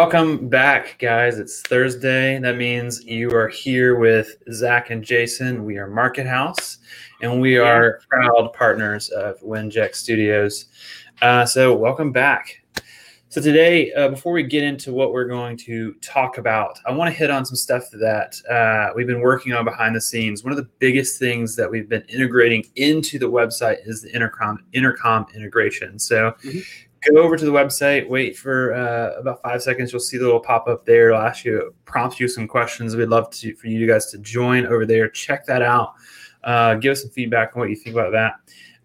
welcome back, guys. It's Thursday. That means you are here with Zach and Jason. We are Market House, and we are proud partners of Winject Studios. Uh, so, welcome back. So today, uh, before we get into what we're going to talk about, I want to hit on some stuff that uh, we've been working on behind the scenes. One of the biggest things that we've been integrating into the website is the intercom intercom integration. So. Mm-hmm. Go over to the website. Wait for uh, about five seconds. You'll see the little pop up there. It'll ask you, prompt you some questions. We'd love to for you guys to join over there. Check that out. Uh, give us some feedback on what you think about that.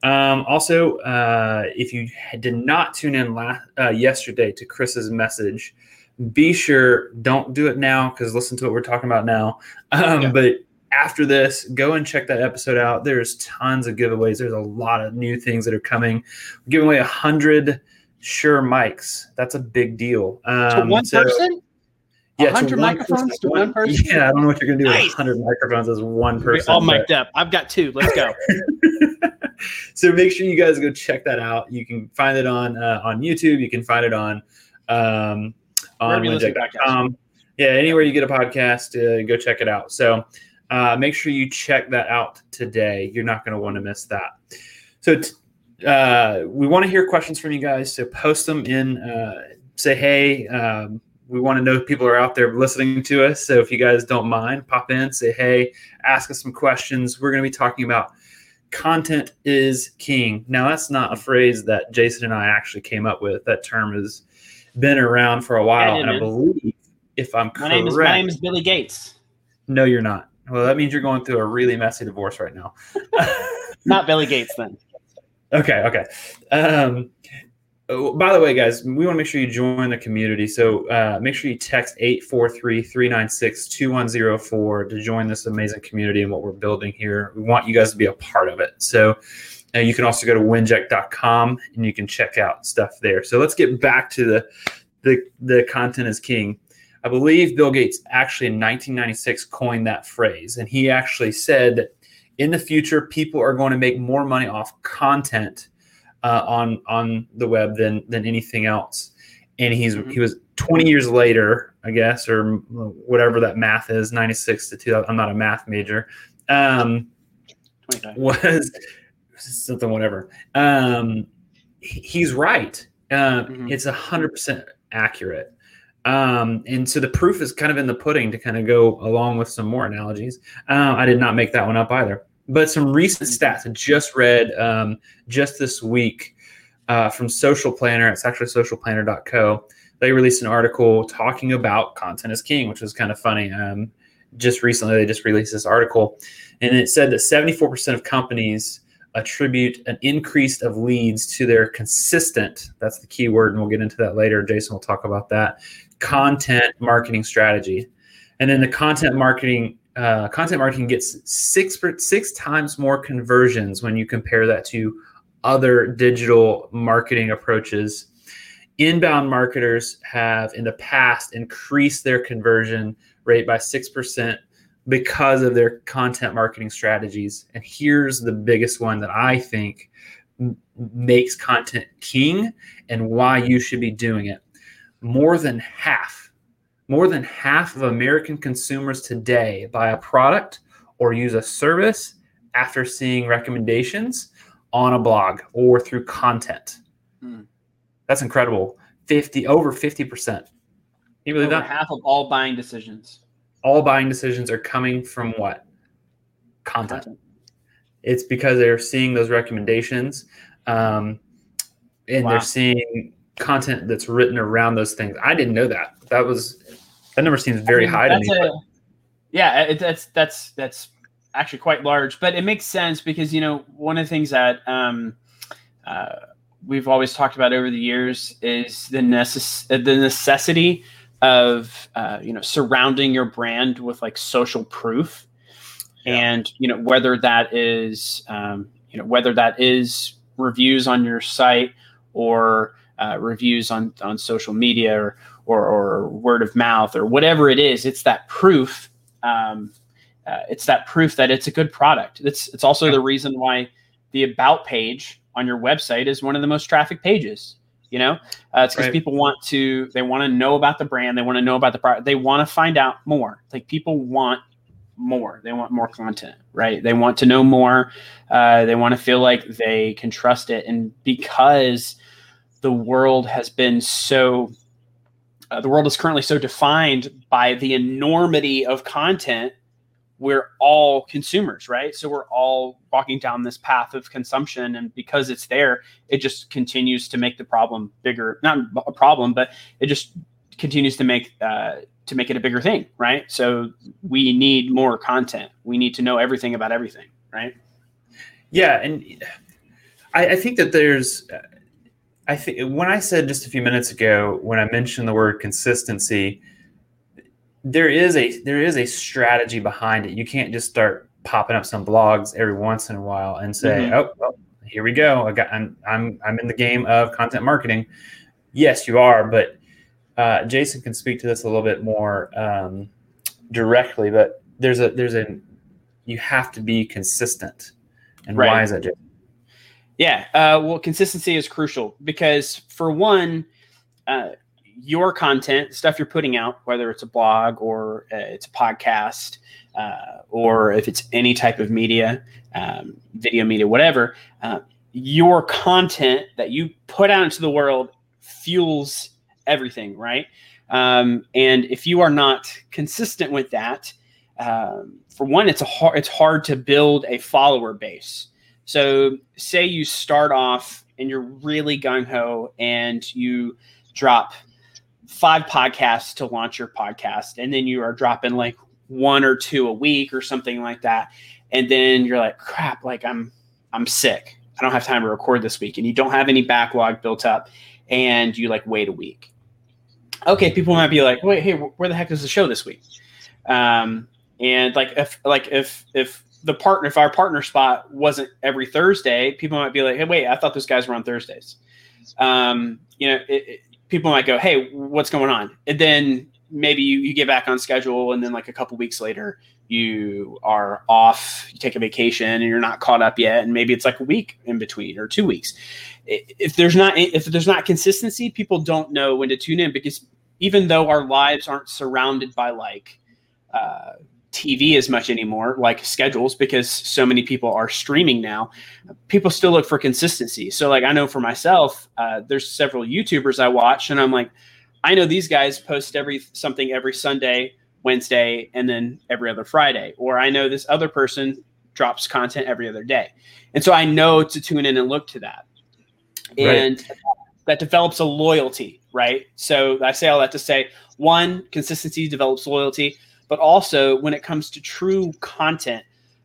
Um, also, uh, if you did not tune in last, uh, yesterday to Chris's message, be sure don't do it now because listen to what we're talking about now. Um, yeah. But after this, go and check that episode out. There's tons of giveaways. There's a lot of new things that are coming. We're giving away a hundred Shure mics. That's a big deal. Um, to one so, person. Yeah, 100 microphones to one, person. Yeah, I don't know what you're gonna do nice. with 100 microphones as one person. all mic'd up. I've got two. Let's go. so make sure you guys go check that out. You can find it on uh, on YouTube. You can find it on um, on winject.com. Yeah, anywhere you get a podcast, uh, go check it out. So uh, make sure you check that out today. You're not going to want to miss that. So t- uh, we want to hear questions from you guys. So post them in. Uh, say hey. Um, we want to know people are out there listening to us. So if you guys don't mind, pop in, say hey, ask us some questions. We're going to be talking about content is king. Now, that's not a phrase that Jason and I actually came up with. That term has been around for a while, and I believe, if I'm my correct, name is, my name is Billy Gates. No, you're not. Well, that means you're going through a really messy divorce right now. not Billy Gates, then. Okay, okay. Um, by the way, guys, we want to make sure you join the community. So uh, make sure you text 843 396 2104 to join this amazing community and what we're building here. We want you guys to be a part of it. So uh, you can also go to winject.com and you can check out stuff there. So let's get back to the, the, the content is king. I believe Bill Gates actually in 1996 coined that phrase. And he actually said that in the future, people are going to make more money off content uh, on on the web than than anything else. And he's mm-hmm. he was 20 years later, I guess, or whatever that math is, 96 to 2000. I'm not a math major. Um, was something whatever. Um, he's right. Uh, mm-hmm. It's a hundred percent accurate. Um, and so the proof is kind of in the pudding to kind of go along with some more analogies. Uh, I did not make that one up either. But some recent stats I just read um, just this week uh, from Social Planner. It's actually socialplanner.co. They released an article talking about content is king, which was kind of funny. Um, just recently, they just released this article, and it said that 74% of companies attribute an increase of leads to their consistent that's the key word and we'll get into that later jason will talk about that content marketing strategy and then the content marketing uh, content marketing gets six six times more conversions when you compare that to other digital marketing approaches. Inbound marketers have in the past increased their conversion rate by six percent because of their content marketing strategies. And here's the biggest one that I think makes content king and why you should be doing it. More than half more than half of American consumers today buy a product or use a service after seeing recommendations on a blog or through content. Hmm. That's incredible. 50 over 50%. You believe that? Half of all buying decisions. All buying decisions are coming from what? Content. content. It's because they're seeing those recommendations um, and wow. they're seeing content that's written around those things. I didn't know that. That was that number seems very I mean, high to me. A, yeah, it, that's that's that's actually quite large, but it makes sense because you know one of the things that um, uh, we've always talked about over the years is the necess- the necessity of uh, you know surrounding your brand with like social proof, yeah. and you know whether that is um, you know whether that is reviews on your site or uh, reviews on on social media or, or, or word of mouth or whatever it is. It's that proof. Um, uh, it's that proof that it's a good product. It's it's also the reason why the about page on your website is one of the most traffic pages. You know, uh, it's because Right. people want to they want to know about the brand, they want to know about the product, they want to find out more. Like people want more, they want more content, right? They want to know more. Uh, they want to feel like they can trust it, and because the world has been so uh, the world is currently so defined by the enormity of content we're all consumers right? So we're all walking down this path of consumption and because it's there it just continues to make the problem bigger not a problem but it just continues to make uh, to make it a bigger thing right? So we need more content. We need to know everything about everything right? Yeah, and I, I think that there's, I think when I said just a few minutes ago when I mentioned the word consistency, there is a there is a strategy behind it. You can't just start popping up some blogs every once in a while and say, Mhm. "Oh, well, here we go. I got I'm I'm I'm in the game of content marketing." Yes, you are, but uh, Jason can speak to this a little bit more um, directly. But there's a there's a you have to be consistent, and Right. why is that, Jason? Yeah, uh, well, consistency is crucial because, for one, uh, your content, stuff you're putting out, whether it's a blog or uh, it's a podcast, uh, or if it's any type of media, um, video media, whatever, uh, your content that you put out into the world fuels everything, right? Um, and if you are not consistent with that, um, for one, it's a hard, it's hard to build a follower base. So, say you start off and you're really gung ho and you drop five podcasts to launch your podcast, and then you are dropping like one or two a week or something like that. And then you're like, crap, like I'm I'm sick. I don't have time to record this week, and you don't have any backlog built up, and you like wait a week. Okay, people might be like, wait, hey, where the heck is the show this week? Um, and like if like if if the partner if our partner spot wasn't every Thursday, people might be like, hey, wait, I thought those guys were on Thursdays. Um, you know, it, it, people might go, hey, what's going on? And then maybe you, you get back on schedule, and then like a couple weeks later, you are off, you take a vacation, and you're not caught up yet, and maybe it's like a week in between or two weeks. If there's not if there's not consistency, people don't know when to tune in because even though our lives aren't surrounded by like uh, TV as much anymore, like schedules, because so many people are streaming now. People still look for consistency. So, like, I know for myself, uh, there's several YouTubers I watch, and I'm like, I know these guys post every something every Sunday, Wednesday, and then every other Friday. Or I know this other person drops content every other day, and so I know to tune in and look to that, Right. and that develops a loyalty, right? So I say all that to say, one, consistency develops loyalty but also when it comes to true content.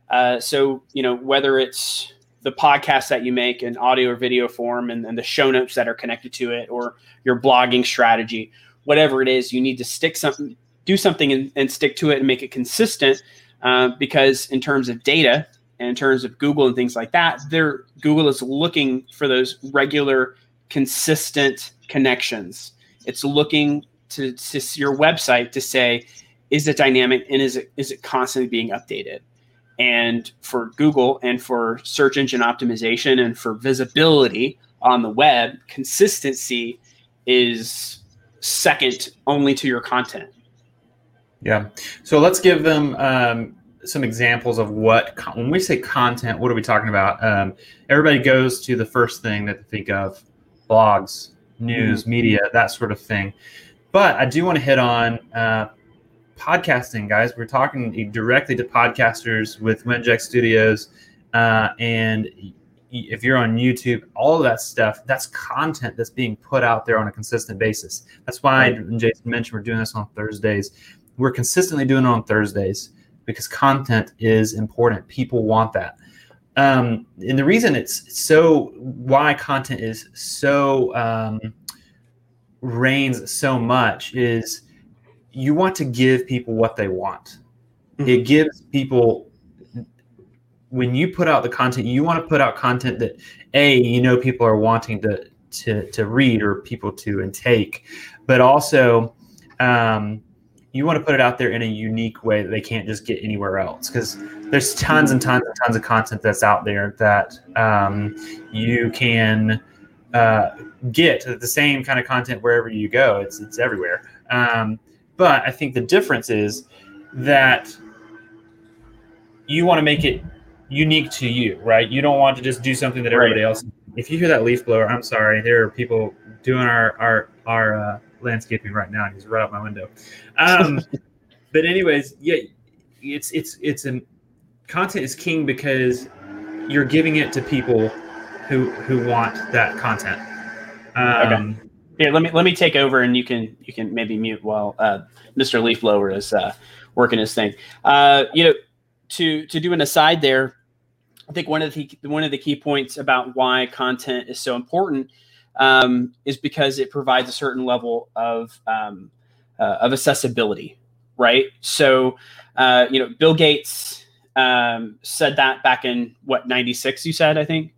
Uh, so, you know, whether it's the podcast that you make in audio or video form and, and the show notes that are connected to it or your blogging strategy, whatever it is, you need to stick something, do something and, and stick to it and make it consistent. Uh, because in terms of data and in terms of Google and things like that, Google is looking for those regular, consistent connections. It's looking to, to your website to say, is it dynamic and is it is it constantly being updated and for google and for search engine optimization and for visibility on the web consistency is second only to your content Yeah. So let's give them um, some examples of what, con- when we say content, what are we talking about? Um, everybody goes to the first thing that they think of blogs, news, media, that sort of thing. But I do want to hit on uh, podcasting, guys. We're talking directly to podcasters with Winject Studios. Uh, and if you're on YouTube, all of that stuff, that's content that's being put out there on a consistent basis. That's why Jason mentioned we're doing this on Thursdays we're consistently doing it on Thursdays because content is important. People want that. Um, and the reason it's so why content is so um, reigns so much is you want to give people what they want. It gives people when you put out the content, you want to put out content that a you know people are wanting to to to read or people to intake, but also um, you want to put it out there in a unique way that they can't just get anywhere else because there's tons and tons and tons of content that's out there that um, you can uh, get the same kind of content wherever you go. It's it's everywhere. Um, but I think the difference is that you want to make it unique to you, right? You don't want to just do something that everybody right. else. If you hear that leaf blower, I'm sorry. There are people doing our our our uh, landscaping right now. He's right out my window. Um, but anyways, yeah, it's it's it's an content is king because you're giving it to people who who want that content. Um, okay. Here, let me let me take over, and you can you can maybe mute while uh, Mr. Leaf Blower is uh, working his thing. Uh, you know, to to do an aside there, I think one of the one of the key points about why content is so important um, is because it provides a certain level of um, uh, of accessibility, right? So, uh, you know, Bill Gates um, said that back in what '96. You said, I think,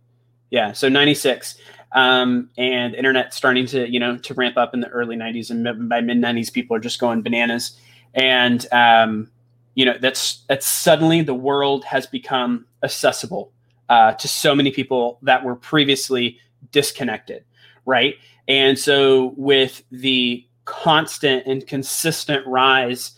yeah. So '96, um, and internet starting to you know to ramp up in the early '90s, and by mid '90s, people are just going bananas, and um, you know that's that's suddenly the world has become accessible uh, to so many people that were previously disconnected right? And so with the constant and consistent rise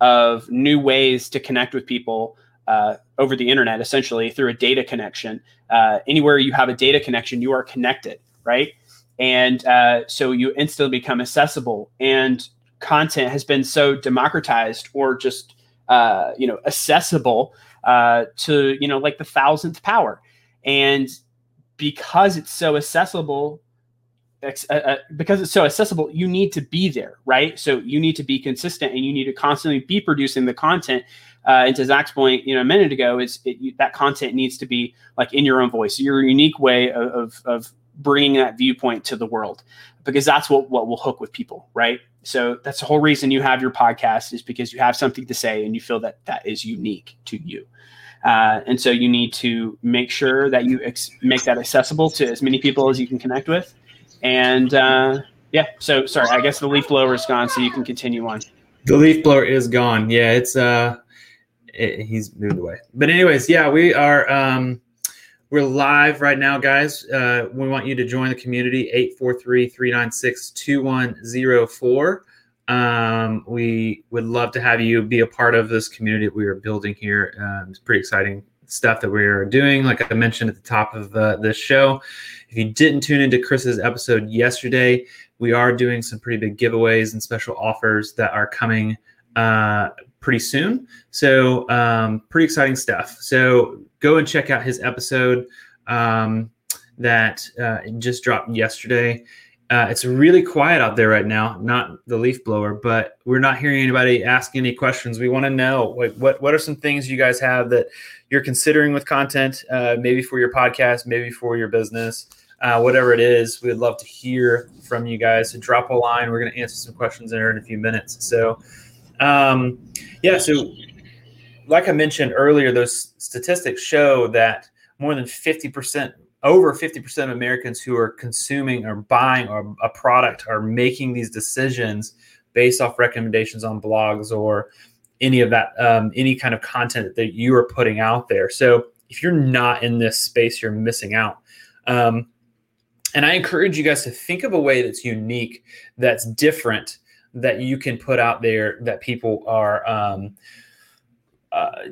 of new ways to connect with people uh, over the internet, essentially through a data connection, uh, anywhere you have a data connection, you are connected, right? And uh, so you instantly become accessible, and content has been so democratized or just uh, you know accessible uh, to you know like the thousandth power, and because it's so accessible uh, uh, because it's so accessible, you need to be there, right? So you need to be consistent, and you need to constantly be producing the content. Uh, and to Zach's point, you know, a minute ago, is it, that content needs to be like in your own voice, your unique way of, of, of bringing that viewpoint to the world, because that's what what will hook with people, right? So that's the whole reason you have your podcast is because you have something to say and you feel that that is unique to you. Uh, and so you need to make sure that you ex- make that accessible to as many people as you can connect with and uh, yeah, so sorry, I guess the leaf blower is gone, so you can continue on. The leaf blower is gone. Yeah, it's uh, it, he's moved away. But anyways, yeah, we are um, we're live right now, guys. Uh, we want you to join the community 843-396-2104. Um, we would love to have you be a part of this community that we are building here. Um, it's pretty exciting stuff that we are doing. Like I mentioned at the top of uh, this show, if you didn't tune into Chris's episode yesterday, we are doing some pretty big giveaways and special offers that are coming uh, pretty soon. So, um, pretty exciting stuff. So, go and check out his episode um, that uh, just dropped yesterday. Uh, it's really quiet out there right now. Not the leaf blower, but we're not hearing anybody ask any questions. We want to know like what what are some things you guys have that you're considering with content, uh, maybe for your podcast, maybe for your business uh, whatever it is, we'd love to hear from you guys. So drop a line. We're going to answer some questions there in a few minutes. So, um, yeah, so like I mentioned earlier, those statistics show that more than 50%, over 50% of Americans who are consuming or buying or a product are making these decisions based off recommendations on blogs or any of that, um, any kind of content that you are putting out there. So if you're not in this space, you're missing out. Um, and I encourage you guys to think of a way that's unique, that's different, that you can put out there that people are um, uh,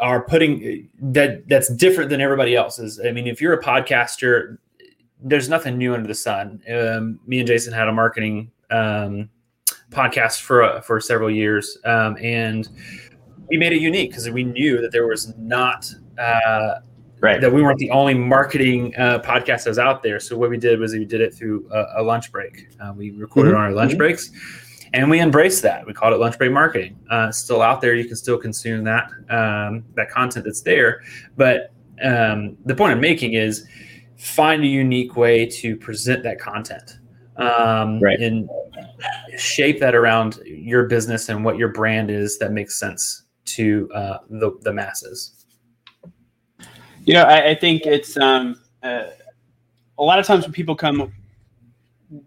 are putting that that's different than everybody else's. I mean, if you're a podcaster, there's nothing new under the sun. Um, me and Jason had a marketing um, podcast for uh, for several years, um, and we made it unique because we knew that there was not. Uh, right that we weren't the only marketing uh, podcast that was out there so what we did was we did it through a, a lunch break uh, we recorded mm-hmm. on our lunch mm-hmm. breaks and we embraced that. We called it lunch break marketing. Uh, still out there. You can still consume that um, that content that's there. But um, the point i'm making is find a unique way to present that content um, right. and shape that around your business and what your brand is that makes sense to uh, the, the masses. You know, I, I think it's um, uh, a lot of times when people come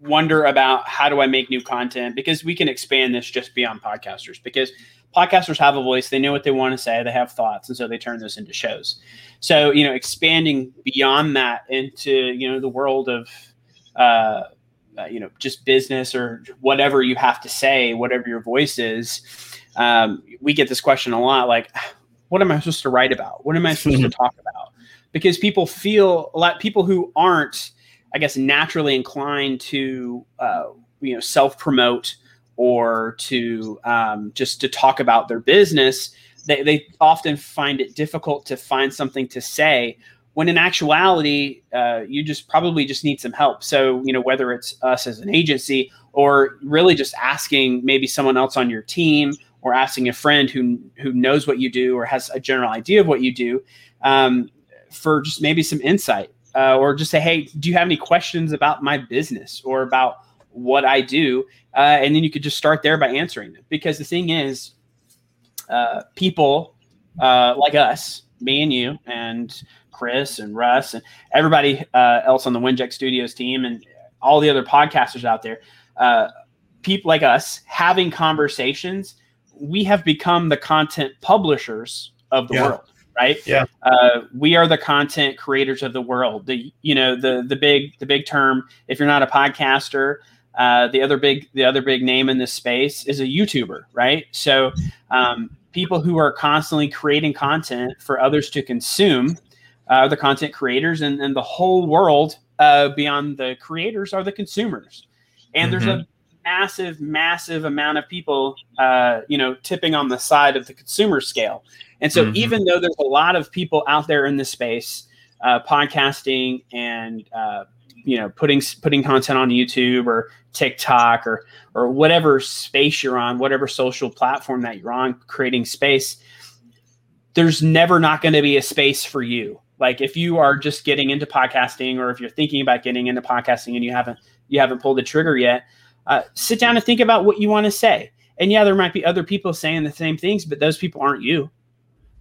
wonder about how do I make new content because we can expand this just beyond podcasters because podcasters have a voice, they know what they want to say, they have thoughts, and so they turn those into shows. So, you know, expanding beyond that into, you know, the world of uh, uh, you know, just business or whatever you have to say, whatever your voice is. Um, we get this question a lot, like, what am I supposed to write about? What am I supposed to talk about? Because people feel a lot. People who aren't, I guess, naturally inclined to, uh, you know, self promote or to um, just to talk about their business, they, they often find it difficult to find something to say when in actuality uh, you just probably just need some help. So you know whether it's us as an agency or really just asking maybe someone else on your team or asking a friend who who knows what you do or has a general idea of what you do um, for just maybe some insight uh, or just say hey do you have any questions about my business or about what i do? Uh, and then you could just start there by answering them. Because the thing is uh, people uh, like us me and you and chris and russ and everybody uh, else on the winject studios team and all the other podcasters out there uh, people like us having conversations we have become the content publishers of the Yeah. world right? Yeah. uh, we are the content creators of the world. The you know the the big the big term if you're not a podcaster uh, the other big the other big name in this space is a youtuber right? So um, people who are constantly creating content for others to consume uh, are the content creators and, and the whole world uh, beyond the creators are the consumers. And there's a massive massive amount of people uh, you know tipping on the side of the consumer scale and so Mhm. even though there's a lot of people out there in this space uh, podcasting and uh, you know putting putting content on youtube or tiktok or or whatever space you're on whatever social platform that you're on creating space there's never not going to be a space for you like if you are just getting into podcasting or if you're thinking about getting into podcasting and you haven't you haven't pulled the trigger yet uh, sit down and think about what you want to say. And yeah there might be other people saying the same things but those people aren't you.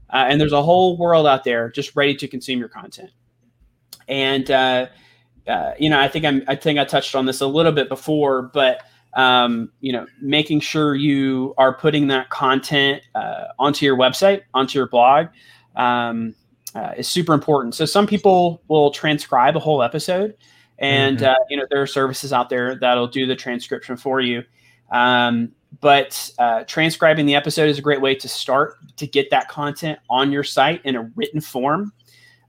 Uh, and there's a whole world out there just ready to consume your content. And uh, uh, you know i think i'm i think i touched on this a little bit before but um, you know making sure you are putting that content uh, onto your website onto your blog um, uh, is super important. So some people will transcribe a whole episode and Mhm. uh, you know there are services out there that'll do the transcription for you. Um, but uh, transcribing the episode is a great way to start to get that content on your site in a written form.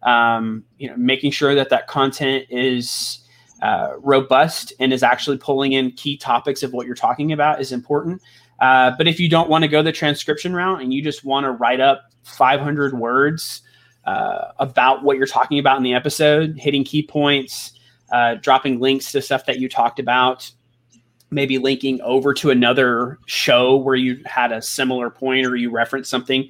Um, you know making sure that that content is uh, robust and is actually pulling in key topics of what you're talking about is important. Uh, but if you don't want to go the transcription route and you just want to write up 500 words uh, about what you're talking about in the episode hitting key points uh, dropping links to stuff that you talked about maybe linking over to another show where you had a similar point or you referenced something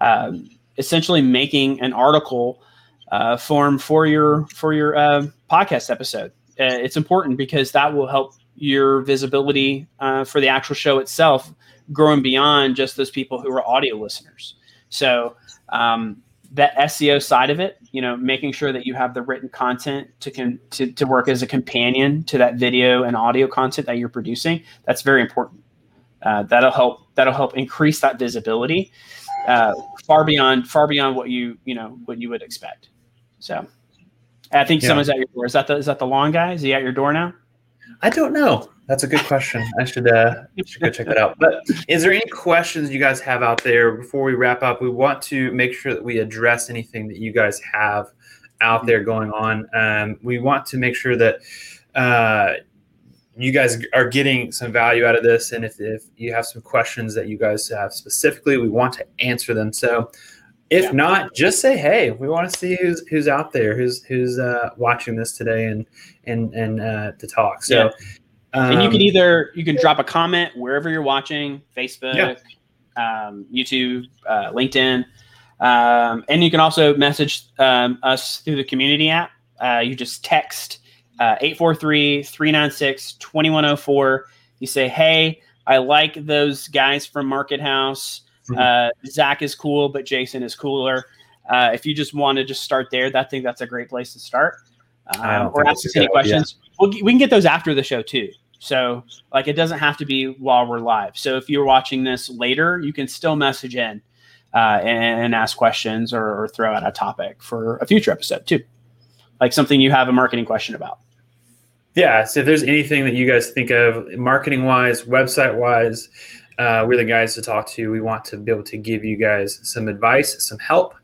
um, essentially making an article uh, form for your for your uh, podcast episode. Uh, it's important because that will help your visibility uh, for the actual show itself growing beyond just those people who are audio listeners. So um, that SEO side of it, you know, making sure that you have the written content to, con- to to work as a companion to that video and audio content that you're producing, that's very important. Uh, that'll help. That'll help increase that visibility uh, far beyond far beyond what you you know what you would expect. So, I think Yeah. someone's at your door. Is that the is that the long guy? Is he at your door now? I don't know. That's a good question. I should uh, should go check that out. But is there any questions you guys have out there before we wrap up? We want to make sure that we address anything that you guys have out there going on. Um, we want to make sure that uh, you guys are getting some value out of this. And if, if you have some questions that you guys have specifically, we want to answer them. So if Yeah. not, just say, "Hey, we want to see who's who's out there, who's who's uh, watching this today, and and and uh, to talk." So, Yeah. And you um, can either you can drop a comment wherever you're watching facebook Yeah. um, youtube uh, linkedin um, and you can also message um, us through the community app uh, you just text uh, 843-396-2104 you say hey i like those guys from market house Mhm. uh, zach is cool but jason is cooler uh, if you just want to just start there i think that's a great place to start um, or ask us any questions. idea. We'll, we can get those after the show too. So like it doesn't have to be while we're live. So if you're watching this later, you can still message in uh, and, and ask questions or, or throw out a topic for a future episode too, like something you have a marketing question about. Yeah. So if there's anything that you guys think of marketing wise, website wise, uh, we're the guys to talk to. We want to be able to give you guys some advice, some help.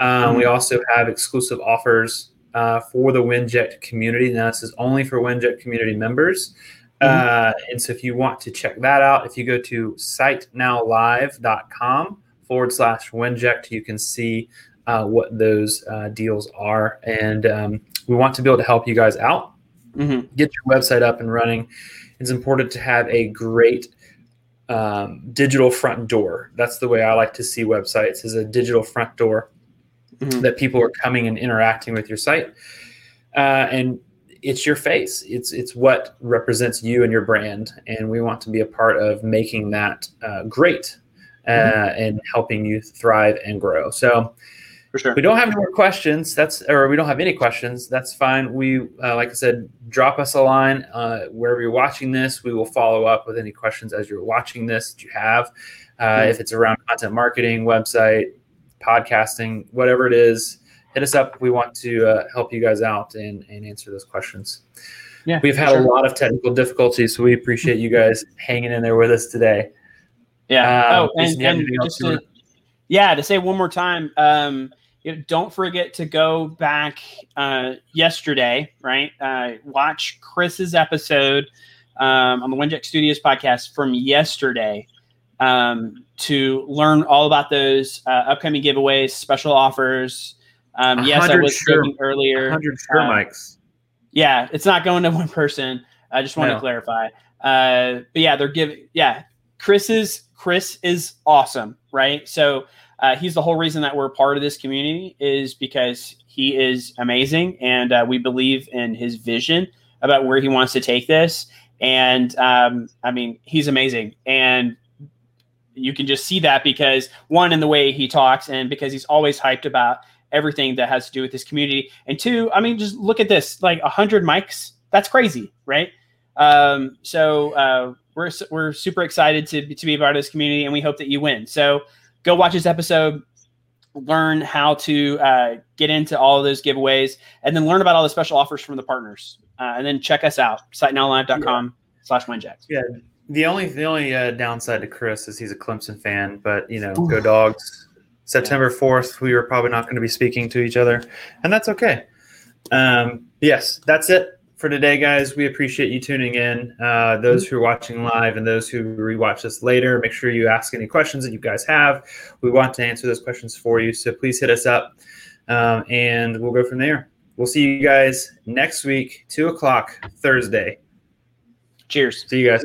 Um, mm-hmm. We also have exclusive offers uh, for the Winject community. Now, this is only for Winject community members. Mm-hmm. Uh, and so if you want to check that out, if you go to sitenowlive.com forward slash Winject, you can see uh, what those uh, deals are. And um, we want to be able to help you guys out, mm-hmm. get your website up and running. It's important to have a great um, digital front door. That's the way I like to see websites is a digital front door mm-hmm. that people are coming and interacting with your site. Uh, and it's your face. It's it's what represents you and your brand, and we want to be a part of making that uh, great uh, mm-hmm. and helping you thrive and grow. So, for sure, we don't have any more questions. That's or we don't have any questions. That's fine. We uh, like I said, drop us a line uh, wherever you're watching this. We will follow up with any questions as you're watching this that you have. Uh, mm-hmm. If it's around content marketing, website, podcasting, whatever it is hit us up. We want to uh, help you guys out and, and answer those questions. Yeah, we've had sure. a lot of technical difficulties, so we appreciate you guys hanging in there with us today. Yeah. Um, oh, and, and just to, yeah, to say one more time, um, you know, don't forget to go back uh, yesterday, right? Uh, watch Chris's episode um, on the Winject Studios podcast from yesterday um, to learn all about those uh, upcoming giveaways, special offers, um, yes, I was sure, earlier. 100 Shure uh, mics. Yeah, it's not going to one person. I just want no. to clarify. Uh, but yeah, they're giving. Yeah, Chris is Chris is awesome, right? So uh, he's the whole reason that we're part of this community is because he is amazing, and uh, we believe in his vision about where he wants to take this. And um, I mean, he's amazing, and you can just see that because one in the way he talks, and because he's always hyped about everything that has to do with this community. And two, I mean, just look at this like 100 mics. That's crazy, right? Um, so uh, we're, we're super excited to, to be part of this community and we hope that you win. So go watch this episode, learn how to uh, get into all of those giveaways, and then learn about all the special offers from the partners. Uh, and then check us out, sitenowlive.com yeah. slash winject. Yeah. The only the only uh, downside to Chris is he's a Clemson fan, but you know, Ooh. go dogs. September 4th, we were probably not going to be speaking to each other, and that's okay. Um, yes, that's it for today, guys. We appreciate you tuning in. Uh, those who are watching live and those who rewatch this later, make sure you ask any questions that you guys have. We want to answer those questions for you, so please hit us up, um, and we'll go from there. We'll see you guys next week, 2 o'clock Thursday. Cheers. See you guys.